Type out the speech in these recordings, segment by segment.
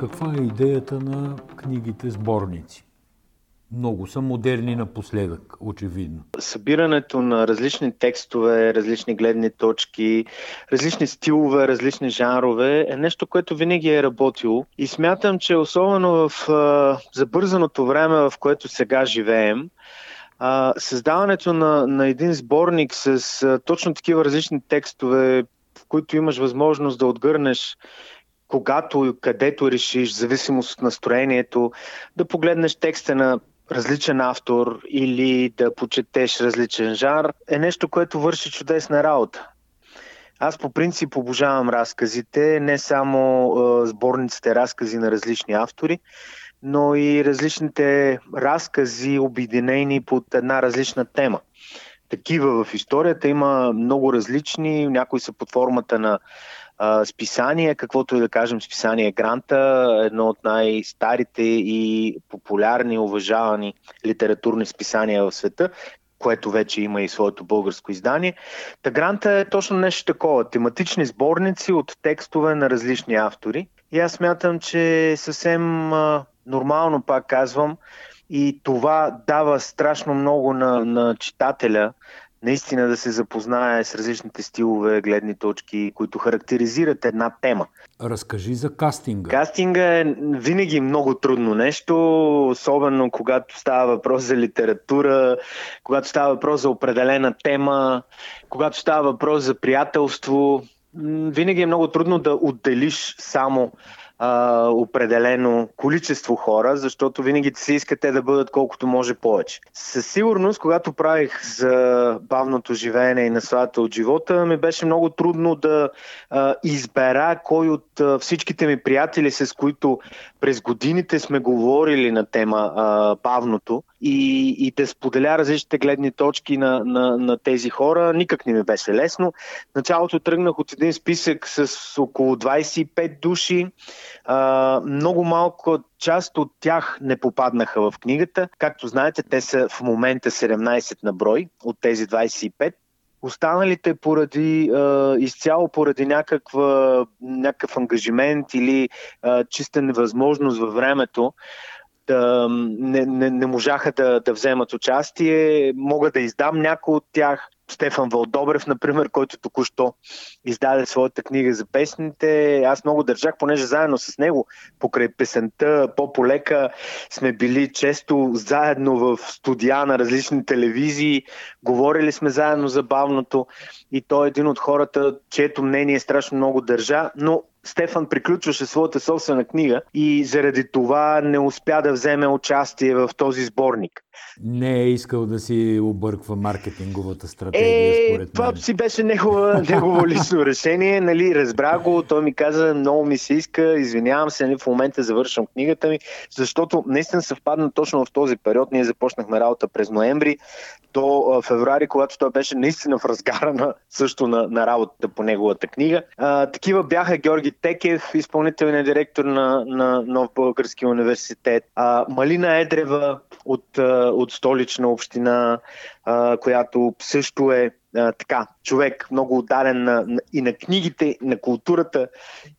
каква е идеята на книгите сборници? Много са модерни напоследък, очевидно. Събирането на различни текстове, различни гледни точки, различни стилове, различни жанрове е нещо, което винаги е работило. И смятам, че особено в а, забързаното време, в което сега живеем, а, създаването на, на един сборник с а, точно такива различни текстове, в които имаш възможност да отгърнеш когато и където решиш, в зависимост от настроението, да погледнеш текста на различен автор или да почетеш различен жар, е нещо, което върши чудесна работа. Аз по принцип обожавам разказите, не само е, сборниците разкази на различни автори, но и различните разкази, обединени под една различна тема. Такива в историята има много различни, някои са под формата на списание, каквото и да кажем списание Гранта, едно от най-старите и популярни, уважавани литературни списания в света, което вече има и своето българско издание. Та Гранта е точно нещо такова. Тематични сборници от текстове на различни автори. И аз смятам, че съвсем нормално, пак казвам, и това дава страшно много на, на читателя, наистина да се запознае с различните стилове, гледни точки, които характеризират една тема. Разкажи за кастинга. Кастинга е винаги много трудно нещо, особено когато става въпрос за литература, когато става въпрос за определена тема, когато става въпрос за приятелство. Винаги е много трудно да отделиш само а, определено количество хора, защото винаги се иска те да бъдат колкото може повече. Със сигурност, когато правих за бавното живеене и насладата от живота, ми беше много трудно да а, избера кой от а, всичките ми приятели, с които през годините сме говорили на тема а, бавното и, и да споделя различните гледни точки на, на, на тези хора. Никак не ми беше лесно. началото тръгнах от един списък с около 25 души. А, много малко част от тях не попаднаха в книгата. Както знаете, те са в момента 17 на брой от тези 25. Останалите поради а, изцяло поради някаква, някакъв ангажимент или а, чиста невъзможност във времето да, не, не, не можаха да, да вземат участие. Мога да издам някой от тях. Стефан Вълдобрев, например, който току-що издаде своята книга за песните. Аз много държах, понеже заедно с него, покрай песента по-полека, сме били често заедно в студия на различни телевизии, говорили сме заедно за бавното и той е един от хората, чието мнение страшно много държа, но Стефан приключваше своята собствена книга и заради това не успя да вземе участие в този сборник не е искал да си обърква маркетинговата стратегия, е, според това си беше негово, негово лично решение. Нали, разбра го, той ми каза, много ми се иска, извинявам се, нали, в момента завършвам книгата ми, защото наистина съвпадна точно в този период. Ние започнахме работа през ноември до феврари, когато той беше наистина в разгара на, също на, на работата по неговата книга. А, такива бяха Георги Текев, изпълнителният директор на, на Нов Български университет, а, Малина Едрева от, от столична община, а, която също е а, така, човек много ударен на, на, и на книгите, и на културата,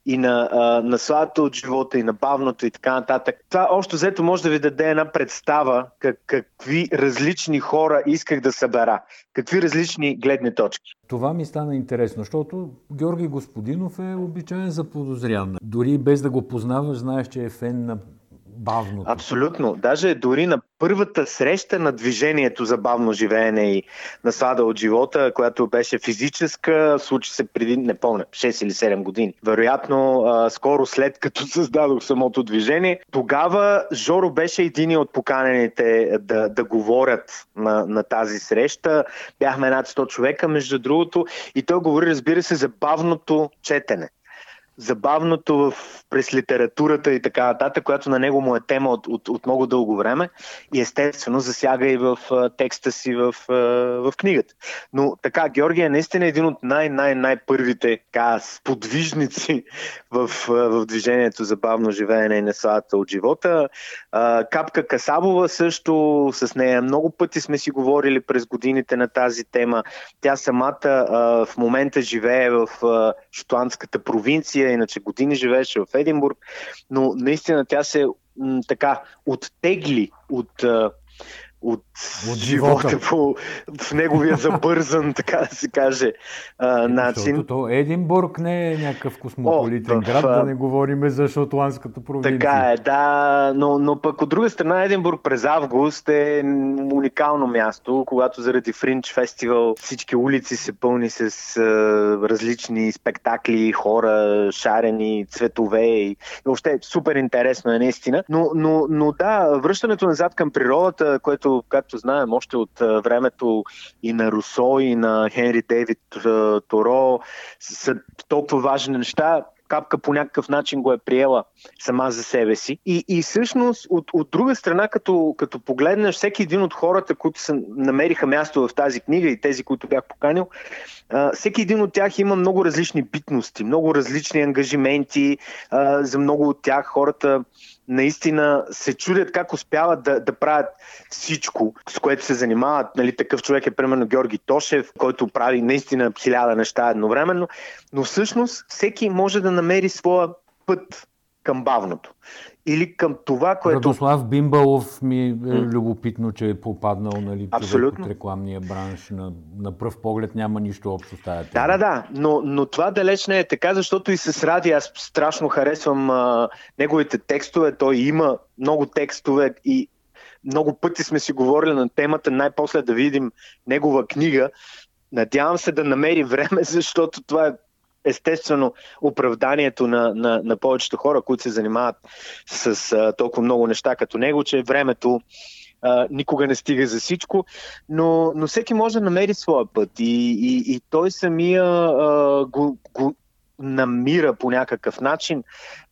и на, а, на сладата от живота, и на бавното и така нататък. Това още взето може да ви даде една представа как, какви различни хора исках да събера, какви различни гледни точки. Това ми стана интересно, защото Георги Господинов е обичайен за подозрян. Дори без да го познаваш, знаеш, че е фен на бавно. Абсолютно. Даже дори на първата среща на движението за бавно живеене и наслада от живота, която беше физическа, случи се преди, не помня, 6 или 7 години. Вероятно, скоро след като създадох самото движение, тогава Жоро беше един от поканените да, да говорят на, на тази среща. Бяхме над 100 човека, между другото, и той говори, разбира се, за бавното четене забавното в, през литературата и така нататък, която на него му е тема от, от, от много дълго време и естествено засяга и в а, текста си в, а, в книгата. Но така, Георгия е наистина един от най-най-най-първите сподвижници в, в движението за бавно живеене и несладата от живота. А, Капка Касабова също, с нея много пъти сме си говорили през годините на тази тема. Тя самата а, в момента живее в а, шотландската провинция иначе години живееше в Единбург, но наистина тя се м, така оттегли от от, от живота, живота по, в неговия забързан, така да се каже, а, начин. Защото то Единбург не е някакъв космополитен О, град, да не говориме за шотландската провинция. Така е, да, но, но пък от друга страна Единбург през август е уникално място, когато заради Фринч фестивал всички улици се пълни с а, различни спектакли, хора, шарени, цветове и, и въобще супер интересно е наистина. Но, но, но да, връщането назад към природата, което както знаем, още от времето и на Русо, и на Хенри Дейвид Торо, са толкова важни неща, капка по някакъв начин го е приела сама за себе си. И, и всъщност, от, от друга страна, като, като погледнеш всеки един от хората, които са, намериха място в тази книга и тези, които бях поканил, а, всеки един от тях има много различни битности, много различни ангажименти. А, за много от тях хората наистина се чудят как успяват да, да правят всичко, с което се занимават. Нали, такъв човек е примерно Георги Тошев, който прави наистина хиляда неща едновременно, но всъщност всеки може да намери своя път към бавното. Или към това, което... Радослав Бимбалов ми е любопитно, че е попаднал нали, Абсолютно. от рекламния бранш. На, на пръв поглед няма нищо общо с тази Да, да, да. Но, но това далеч не е така, защото и с Ради аз страшно харесвам а, неговите текстове. Той има много текстове и много пъти сме си говорили на темата най-после да видим негова книга. Надявам се да намери време, защото това е естествено оправданието на, на, на повечето хора, които се занимават с а, толкова много неща като него, че времето а, никога не стига за всичко, но, но всеки може да намери своя път и, и, и той самия а, го, го намира по някакъв начин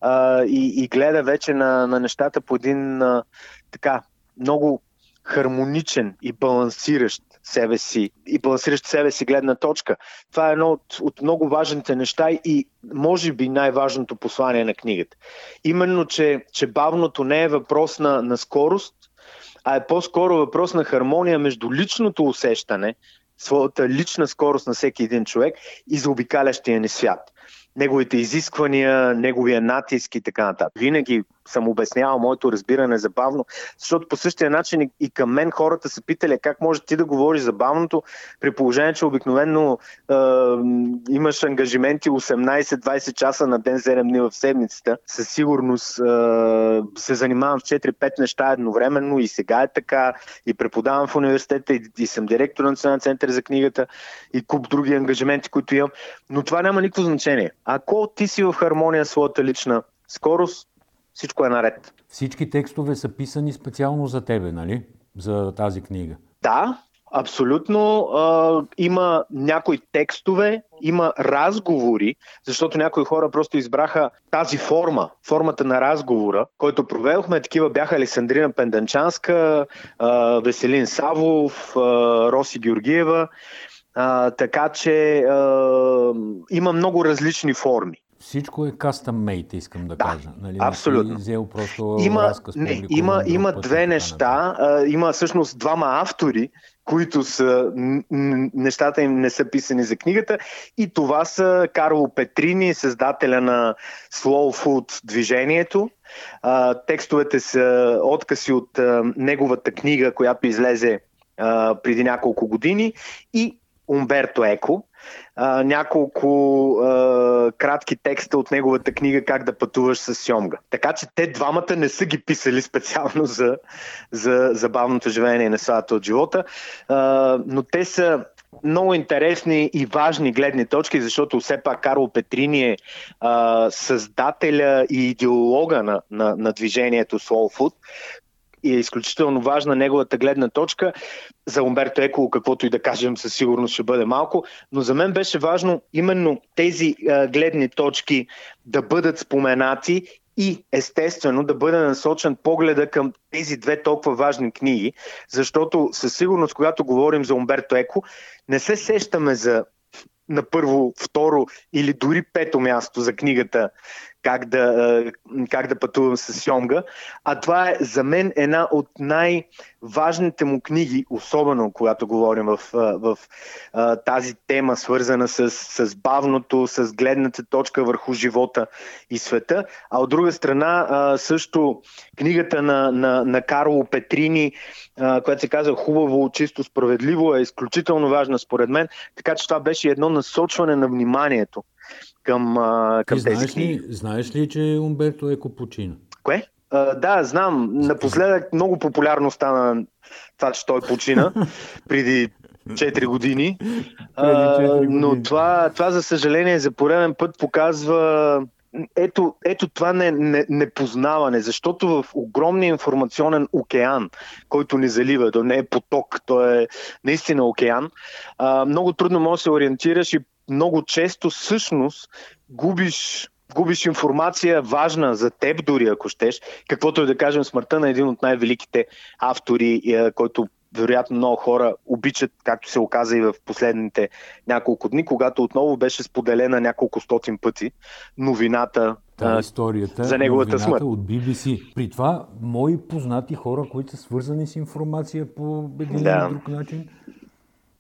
а, и, и гледа вече на, на нещата по един а, така много хармоничен и балансиращ себе си и балансиращ себе си гледна точка. Това е едно от, от много важните неща и може би най-важното послание на книгата. Именно, че, че бавното не е въпрос на, на скорост, а е по-скоро въпрос на хармония между личното усещане, своята лична скорост на всеки един човек и заобикалящия ни свят неговите изисквания, неговия натиск и така нататък. Винаги съм обяснявал моето разбиране забавно, защото по същия начин и към мен хората са питали как може ти да говориш забавното, при положение, че обикновено е, имаш ангажименти 18-20 часа на ден, 7 дни в седмицата. Със сигурност е, се занимавам с 4-5 неща едновременно и сега е така, и преподавам в университета, и, и съм директор на Национален център за книгата, и куп други ангажименти, които имам. Но това няма никакво значение. Ако ти си в хармония с своята лична скорост, всичко е наред. Всички текстове са писани специално за тебе, нали? За тази книга. Да, Абсолютно. А, има някои текстове, има разговори, защото някои хора просто избраха тази форма, формата на разговора, който проведохме. Такива бяха Александрина Пенданчанска, а, Веселин Савов, а, Роси Георгиева. А, така че а, има много различни форми. Всичко е custom made, искам да, да кажа. Нали? Абсолютно. взел просто има, не, има, има две неща. А, има всъщност двама автори, които са, нещата им не са писани за книгата. И това са Карло Петрини, създателя на Slow Food движението. А, текстовете са откъси от а, неговата книга, която излезе а, преди няколко години. И Умберто Еко, а, няколко а, кратки текста от неговата книга Как да пътуваш с Сьомга. Така че те двамата не са ги писали специално за, за забавното живеене на садата от живота, а, но те са много интересни и важни гледни точки, защото все пак Карло Петрини е а, създателя и идеолога на, на, на движението Soul Food, и е изключително важна неговата гледна точка. За Умберто Еко, каквото и да кажем, със сигурност ще бъде малко, но за мен беше важно именно тези а, гледни точки да бъдат споменати и естествено да бъде насочен погледа към тези две толкова важни книги, защото със сигурност, когато говорим за Умберто Еко, не се сещаме за на първо, второ или дори пето място за книгата как да, как да пътувам с Сьомга. А това е за мен една от най-важните му книги, особено когато говорим в, в, в тази тема, свързана с, с бавното, с гледната точка върху живота и света. А от друга страна, също книгата на, на, на Карло Петрини, която се казва Хубаво, чисто, справедливо, е изключително важна според мен. Така че това беше едно насочване на вниманието към, към Ти знаеш тези ли, знаеш ли, че Умберто Еко почина? Кое? А, да, знам. Напоследък много популярно стана това, че той почина преди 4 години. А, но това, това, за съжаление, за пореден път показва ето, ето това не, не, непознаване, защото в огромния информационен океан, който ни залива, то не е поток, то е наистина океан, а, много трудно можеш да се ориентираш и много често всъщност губиш губиш информация важна за теб дори, ако щеш, каквото е да кажем смъртта на един от най-великите автори, е, който вероятно много хора обичат, както се оказа и в последните няколко дни, когато отново беше споделена няколко стотин пъти новината Та историята за неговата смърт. от BBC. При това, мои познати хора, които са свързани с информация по един да. или друг начин,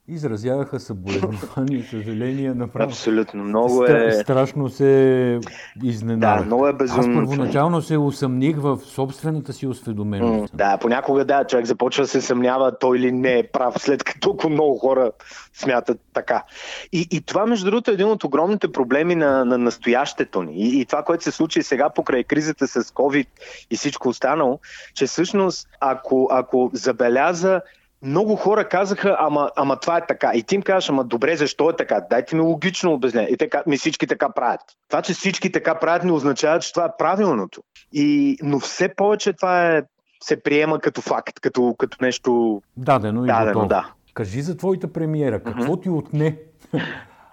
изразяваха съболезнования, съжаления, направо. Абсолютно, много е... Страшно се изненадах. Да, много е безумно. Аз първоначално се усъмних в собствената си осведоменост. да, понякога да, човек започва да се съмнява той или не е прав, след като толкова много хора смятат така. И, и това, между другото, е един от огромните проблеми на, на настоящето ни. И, и това, което се случи сега покрай кризата с COVID и всичко останало, че всъщност, ако, ако забеляза много хора казаха, ама, ама това е така. И ти им кажеш, ама добре, защо е така? Дайте ми логично обяснение. И така, ми всички така правят. Това, че всички така правят, не означава, че това е правилното. И, но все повече това е, се приема като факт, като, като нещо дадено, дадено и Да. Кажи за твоята премиера. Какво mm-hmm. ти отне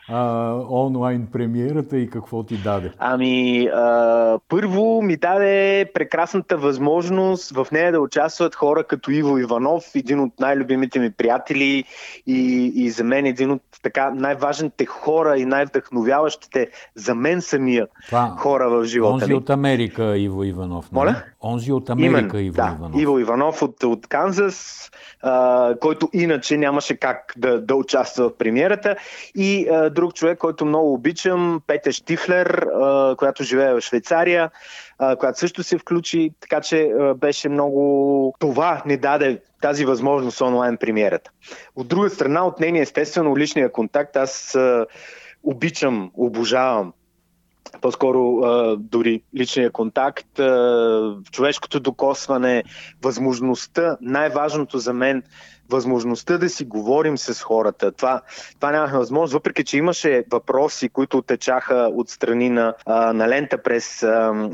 а, онлайн премиерата и какво ти даде? Ами, а, първо ми даде прекрасната възможност в нея да участват хора като Иво Иванов, един от най-любимите ми приятели и, и за мен един от така най-важните хора и най-вдъхновяващите за мен самия Това, хора в живота онзи ми. от Америка Иво Иванов. Моля? Онзи от Америка Имен, Иво да, Иванов. Иво Иванов от, от Канзас, а, който иначе нямаше как да, да участва в премиерата и а, друг човек, който много обичам, Пете Штифлер, която живее в Швейцария, която също се включи, така че беше много... Това ни даде тази възможност онлайн премиерата. От друга страна, от нейния естествено личния контакт, аз обичам, обожавам по-скоро дори личния контакт, човешкото докосване, възможността, най-важното за мен, възможността да си говорим с хората. Това, това нямахме възможност, въпреки че имаше въпроси, които течаха от страни на, на лента през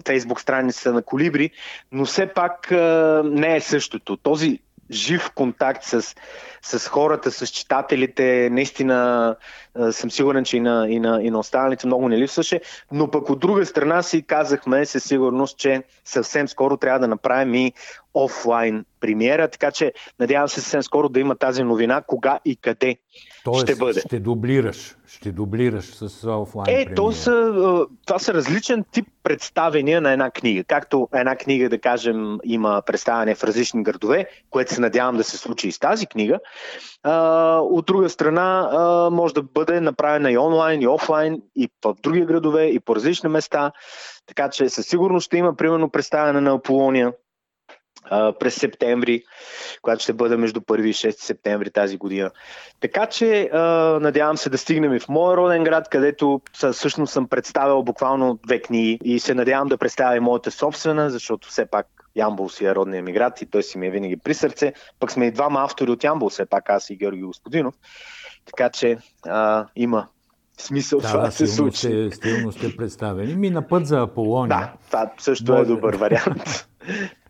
фейсбук страницата на Колибри, но все пак не е същото. Този жив контакт с, с хората, с читателите. Наистина съм сигурен, че и на, и, на, и на останалите много не липсваше. Но пък от друга страна си казахме със сигурност, че съвсем скоро трябва да направим и офлайн премиера, така че надявам се съвсем скоро да има тази новина, кога и къде Тоест, ще бъде. ще дублираш, ще дублираш с офлайн Е, то са, това са различен тип представения на една книга. Както една книга, да кажем, има представяне в различни градове, което се надявам да се случи и с тази книга. от друга страна, може да бъде направена и онлайн, и офлайн, и в други градове, и по различни места. Така че със сигурност ще има, примерно, представяне на Аполония през септември, която ще бъде между 1 и 6 септември тази година. Така че надявам се да стигнем и в моя роден град, където всъщност съм представил буквално две книги и се надявам да представя и моята собствена, защото все пак Ямбол си е родния ми град и той си ми е винаги при сърце. Пък сме и двама автори от Ямбол, все пак аз и Георги Господинов. Така че а, има смисъл да, това да, се случи. Сте, стилно сте представени. Ми на път за Аполония. Да, това също е добър вариант.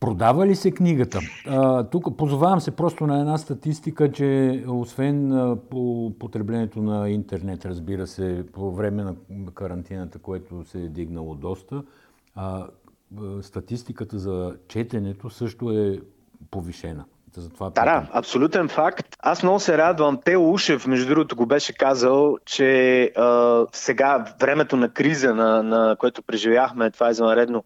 Продава ли се книгата? А, тук позовавам се просто на една статистика, че освен по потреблението на интернет, разбира се, по време на карантината, което се е дигнало доста, а, статистиката за четенето също е повишена. Затова да, да, абсолютен факт. Аз много се радвам. Тео Ушев, между другото, го беше казал, че а, сега времето на криза, на, на което преживяхме, това е извънредно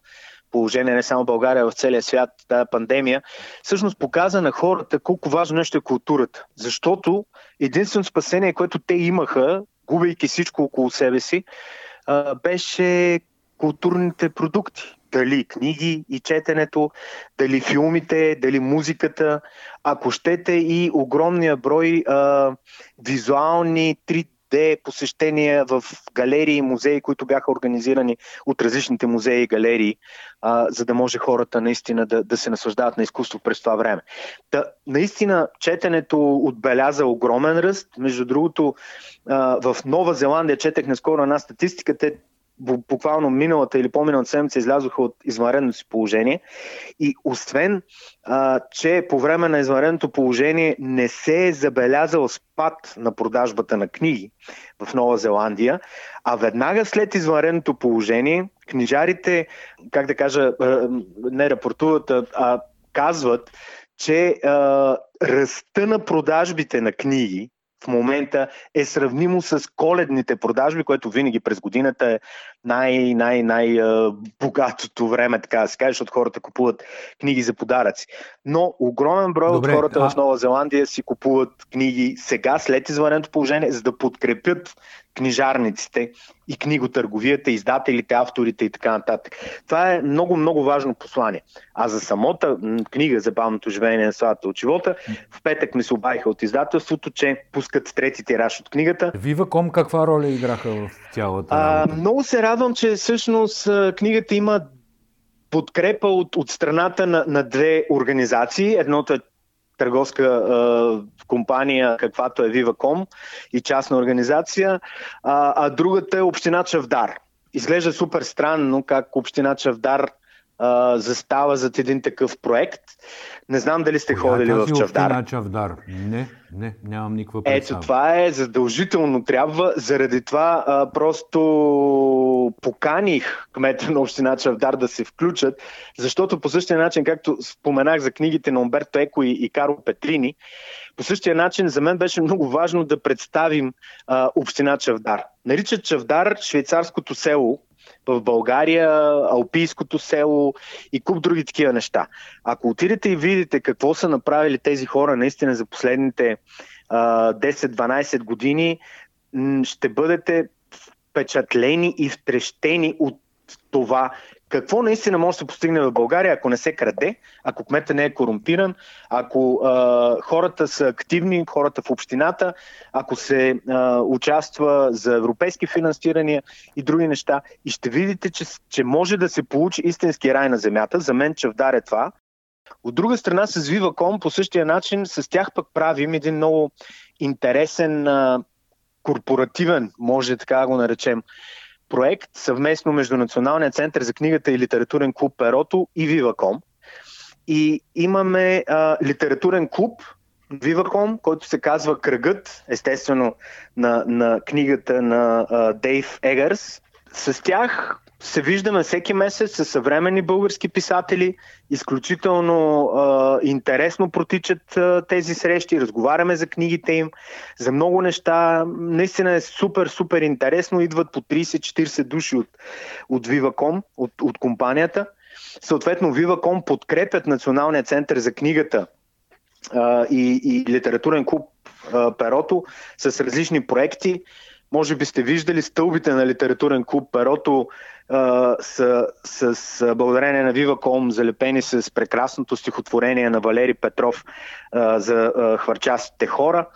положение не само България, а в целия свят, тази пандемия, всъщност показа на хората колко важно нещо е културата. Защото единственото спасение, което те имаха, губейки всичко около себе си, беше културните продукти. Дали книги и четенето, дали филмите, дали музиката, ако щете и огромния брой а, визуални 3 д посещения в галерии и музеи, които бяха организирани от различните музеи и галерии, а, за да може хората наистина да, да се наслаждават на изкуство през това време. Та, наистина, четенето отбеляза огромен ръст. Между другото, а, в Нова Зеландия четех наскоро една статистика, те буквално миналата или по-миналата седмица излязоха от извънредното си положение. И освен, а, че по време на извънредното положение не се е забелязал спад на продажбата на книги в Нова Зеландия, а веднага след извънредното положение, книжарите, как да кажа, не рапортуват, а казват, че а, ръста на продажбите на книги в момента е сравнимо с коледните продажби, което винаги през годината е най- най- най-богатото време, така да се каже, защото хората купуват книги за подаръци. Но огромен брой Добре, от хората а... в Нова Зеландия си купуват книги сега, след извънредното положение, за да подкрепят книжарниците и книготърговията, издателите, авторите и така нататък. Това е много, много важно послание. А за самата книга за бавното живеене на славата от живота, в петък ми се обадиха от издателството, че пускат трети тираж от книгата. Виваком каква роля играха в цялата а, Много се радвам, че всъщност книгата има подкрепа от, от страната на, на две организации. Едното е търговска а, компания, каквато е Viva.com и частна организация, а, а другата е Община Чавдар. Изглежда супер странно как Община Чавдар а, застава зад един такъв проект. Не знам дали сте Коя ходили в Чавдар. Чавдар. Не, не, нямам никаква представа. Ето това е задължително трябва. Заради това а, просто поканих кмета на община Чавдар да се включат, защото по същия начин, както споменах за книгите на Умберто Еко и, и Каро Петрини, по същия начин за мен беше много важно да представим а, община Чавдар. Наричат Чавдар швейцарското село, в България, Алпийското село и куп други такива неща. Ако отидете и видите какво са направили тези хора наистина за последните а, 10-12 години, ще бъдете впечатлени и втрещени от това какво наистина може да се постигне в България, ако не се краде, ако кмета не е корумпиран, ако а, хората са активни, хората в общината, ако се а, участва за европейски финансирания и други неща. И ще видите, че, че може да се получи истински рай на земята. За мен Чавдар е това. От друга страна с Viva.com по същия начин с тях пък правим един много интересен а, корпоративен, може така да го наречем, проект съвместно между Националния център за книгата и литературен клуб Перото и Viva.com. И имаме а, литературен клуб Viva.com, който се казва Кръгът, естествено на, на книгата на а, Дейв Егърс. С тях се виждаме всеки месец с съвременни български писатели. Изключително а, интересно протичат а, тези срещи, разговаряме за книгите им, за много неща. Наистина е супер, супер интересно. Идват по 30-40 души от, от Viva.com, от, от компанията. Съответно, Viva.com подкрепят Националния център за книгата а, и, и литературен клуб а, Перото с различни проекти. Може би сте виждали стълбите на литературен клуб Перото с, с, с благодарение на Viva.com, залепени с прекрасното стихотворение на Валери Петров а, за а, хвърчастите хора.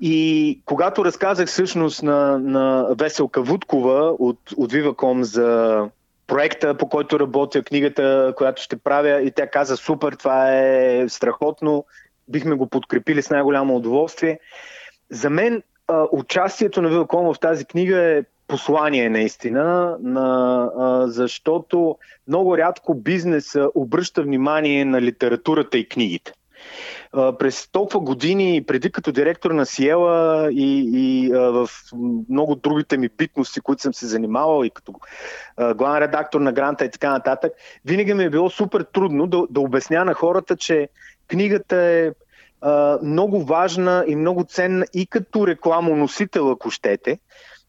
И когато разказах всъщност на, на Веселка Вудкова от, от Viva.com за проекта, по който работя, книгата, която ще правя, и тя каза, супер, това е страхотно, бихме го подкрепили с най-голямо удоволствие. За мен участието на Viva.com в тази книга е послание наистина, на, а, защото много рядко бизнеса обръща внимание на литературата и книгите. А, през толкова години, преди като директор на Сиела и, и а, в много другите ми битности, които съм се занимавал и като а, главен редактор на Гранта и така нататък, винаги ми е било супер трудно да, да обясня на хората, че книгата е много важна и много ценна и като рекламоносител, ако щете,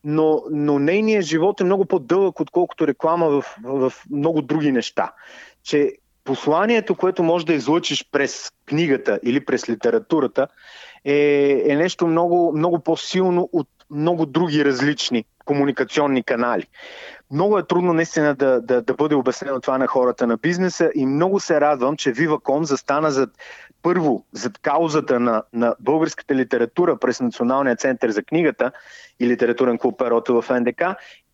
но, но нейният живот е много по-дълъг, отколкото реклама в, в много други неща. Че посланието, което може да излъчиш през книгата или през литературата, е, е нещо много, много по-силно от много други различни комуникационни канали. Много е трудно наистина да, да, да бъде обяснено това на хората на бизнеса и много се радвам, че Viva.com застана зад първо зад каузата на, на българската литература през Националния център за книгата и литературен клуб Перото в НДК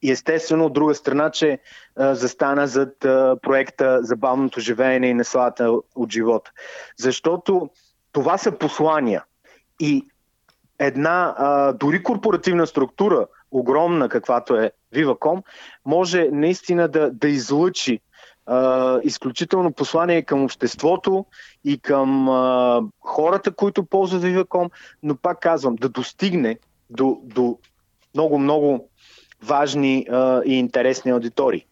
и естествено от друга страна, че а, застана зад а, проекта Забавното живеене и наслата от живота. Защото това са послания и една а, дори корпоративна структура, огромна каквато е Viva.com, може наистина да, да излъчи изключително послание към обществото и към а, хората, които ползват Viva.com, но пак казвам, да достигне до, до много-много важни а, и интересни аудитории.